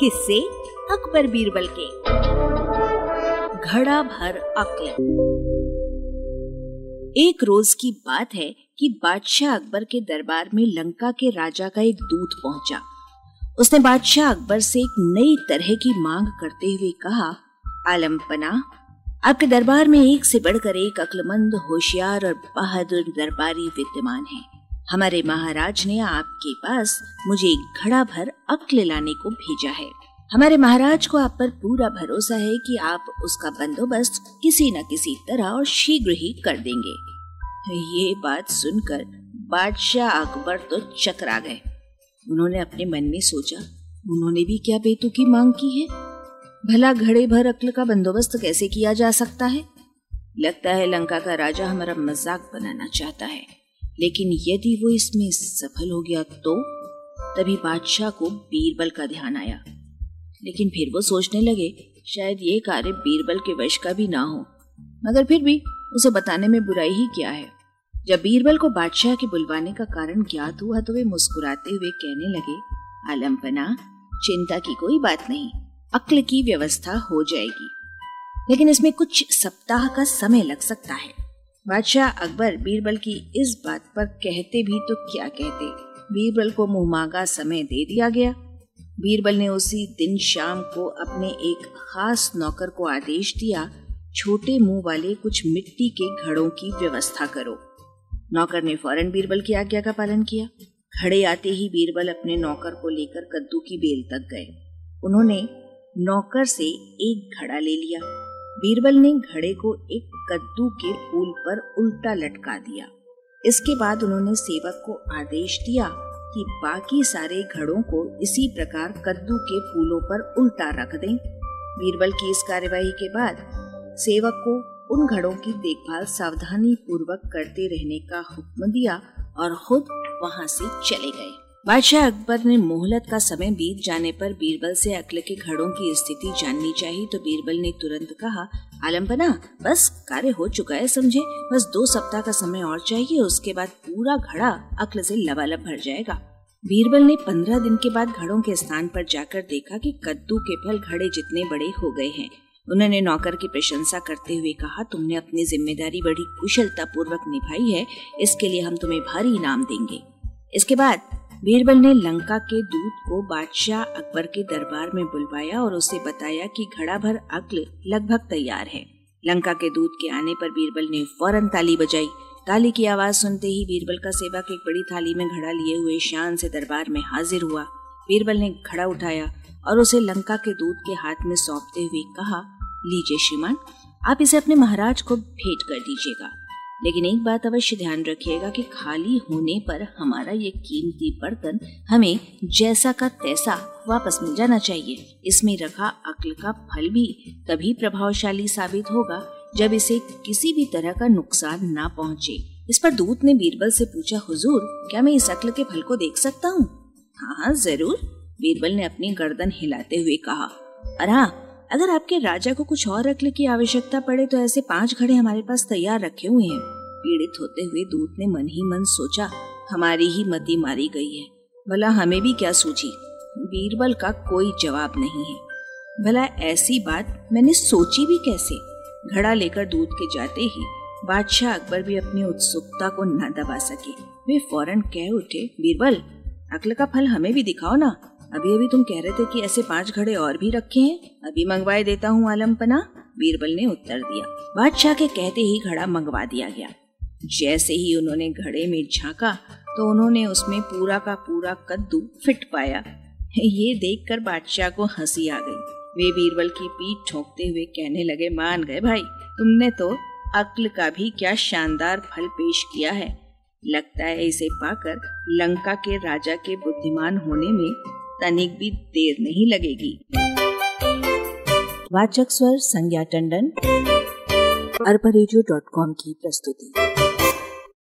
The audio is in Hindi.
किससे अकबर बीरबल के। घड़ा भर अक्ल। एक रोज की बात है कि बादशाह अकबर के दरबार में लंका के राजा का एक दूत पहुँचा। उसने बादशाह अकबर से एक नई तरह की मांग करते हुए कहा आलम पना आपके दरबार में एक से बढ़कर एक अक्लमंद, होशियार और बहादुर दरबारी विद्यमान है। हमारे महाराज ने आपके पास मुझे एक घड़ा भर अक्ल लाने को भेजा है। हमारे महाराज को आप पर पूरा भरोसा है कि आप उसका बंदोबस्त किसी न किसी तरह और शीघ्र ही कर देंगे। ये बात सुनकर बादशाह अकबर तो चकरा गए। उन्होंने अपने मन में सोचा, उन्होंने भी क्या बेतुकी मांग की है? भला घड़े भर अक्ल का बंदोबस्त कैसे किया जा सकता है? लगता है लंका का राजा हमारा मज़ाक बनाना चाहता है। लेकिन यदि वो इसमें सफल हो गया तो? तभी बादशाह को बीरबल का ध्यान आया। लेकिन फिर वो सोचने लगे, शायद ये कार्य बीरबल के वश का भी ना हो। मगर फिर भी उसे बताने में बुराई ही क्या है? जब बीरबल को बादशाह के बुलवाने का कारण ज्ञात हुआ तो वे मुस्कुराते हुए कहने लगे आलमपना चिंता की कोई बात नहीं, अक्ल की व्यवस्था हो जाएगी। लेकिन इसमें कुछ सप्ताह का समय लग सकता है। बादशाह अकबर बीरबल की इस बात पर कहते भी तो क्या कहते? बीरबल को मुँह मांगा, समय दे दिया गया। बीरबल ने उसी दिन शाम को अपने एक खास नौकर को आदेश दिया, छोटे मुँह वाले कुछ मिट्टी के घड़ों की व्यवस्था करो। नौकर ने फ़ौरन बीरबल की आज्ञा का पालन किया। घड़े आते ही बीरबल अपने नौकर को लेकर कद्दू की बेल तक गए। उन्होंने नौकर से एक घड़ा ले लिया। बीरबल ने घड़े को एक कद्दू के फूल पर उल्टा लटका दिया। इसके बाद उन्होंने सेवक को आदेश दिया कि बाकी सारे घड़ों को इसी प्रकार कद्दू के फूलों पर उल्टा रख दें। बीरबल की इस कार्यवाही के बाद सेवक को उन घड़ों की देखभाल सावधानी पूर्वक करते रहने का हुक्म दिया और खुद वहाँ से चले गए। बादशाह अकबर ने मोहलत का समय बीत जाने पर बीरबल से अक्ल के घड़ों की स्थिति जाननी चाहिए तो बीरबल ने तुरंत कहा आलमपना बस कार्य हो चुका है, समझे? बस दो सप्ताह का समय और चाहिए, उसके बाद पूरा घड़ा अक्ल से लबालब भर जाएगा। बीरबल ने पंद्रह दिन के बाद घड़ों के स्थान पर जाकर देखा कि कद्दू के फल घड़े जितने बड़े हो गए हैं। उन्होंने नौकर की प्रशंसा करते हुए कहा, तुमने अपनी ज़िम्मेदारी बड़ी कुशलता पूर्वक निभाई है, इसके लिए हम तुम्हें भारी इनाम देंगे। इसके बाद बीरबल ने लंका के दूत को बादशाह अकबर के दरबार में बुलवाया और उसे बताया कि घड़ा भर अक्ल लगभग तैयार है। लंका के दूत के आने पर बीरबल ने फ़ौरन ताली बजाई। ताली की आवाज़ सुनते ही बीरबल का सेवक एक बड़ी थाली में घड़ा लिए हुए शान से दरबार में हाजिर हुआ। बीरबल ने घड़ा उठाया और उसे लंका के दूत के हाथ में सौंपते हुए कहा, लीजिए श्रीमान, आप इसे अपने महाराज को भेंट कर दीजिएगा। लेकिन एक बात अवश्य ध्यान रखिएगा कि खाली होने पर हमारा ये कीमती बर्तन हमें जैसा का तैसा वापस मिल जाना चाहिए। इसमें रखा अक्ल का फल भी तभी प्रभावशाली साबित होगा जब इसे किसी भी तरह का नुकसान ना पहुँचे। इस पर दूत ने बीरबल से पूछा, हुजूर, क्या मैं इस अक्ल के फल को देख सकता हूँ? हाँ हाँ ज़रूर, बीरबल ने अपनी गर्दन हिलाते हुए कहा। अरे हाँ अगर आपके राजा को कुछ और अक्ल की आवश्यकता पड़े तो ऐसे पाँच घड़े हमारे पास तैयार रखे हुए हैं। पीड़ित होते हुए दूत ने मन ही मन सोचा, हमारी ही मती मारी गई है। भला हमें भी क्या सूझी? बीरबल का कोई जवाब नहीं है। भला ऐसी बात मैंने सोची भी कैसे? घड़ा लेकर दूध के जाते ही बादशाह अकबर भी अपनी उत्सुकता को न दबा सके। वे फ़ौरन कह उठे, बीरबल, अकल का फल हमें भी दिखाओ ना। अभी अभी तुम कह रहे थे कि ऐसे पाँच घड़े और भी रखे हैं। अभी मंगवाए देता हूँ आलम पना बीरबल ने उत्तर दिया। बादशाह के कहते ही घड़ा मंगवा दिया गया। जैसे ही उन्होंने घड़े में झांका तो उन्होंने उसमें पूरा का पूरा कद्दू फिट पाया। ये देखकर बादशाह को हँसी आ गई। वे बीरबल की पीठ ठोकते हुए कहने लगे, मान गए भाई, तुमने तो अक्ल का भी क्या शानदार फल पेश किया है। लगता है इसे पाकर लंका के राजा के बुद्धिमान होने में तनिक भी देर नहीं लगेगी। वाचक स्वर संज्ञा टंडन अरबा की प्रस्तुति।